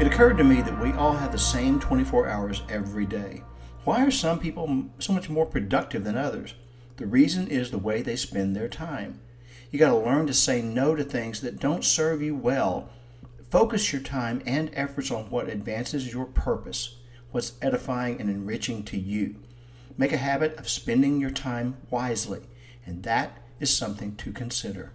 It occurred to me that we all have the same 24 hours every day. Why are some people so much more productive than others? The reason is the way they spend their time. You got to learn to say no to things that don't serve you well. Focus your time and efforts on what advances your purpose, what's edifying and enriching to you. Make a habit of spending your time wisely, and that is something to consider.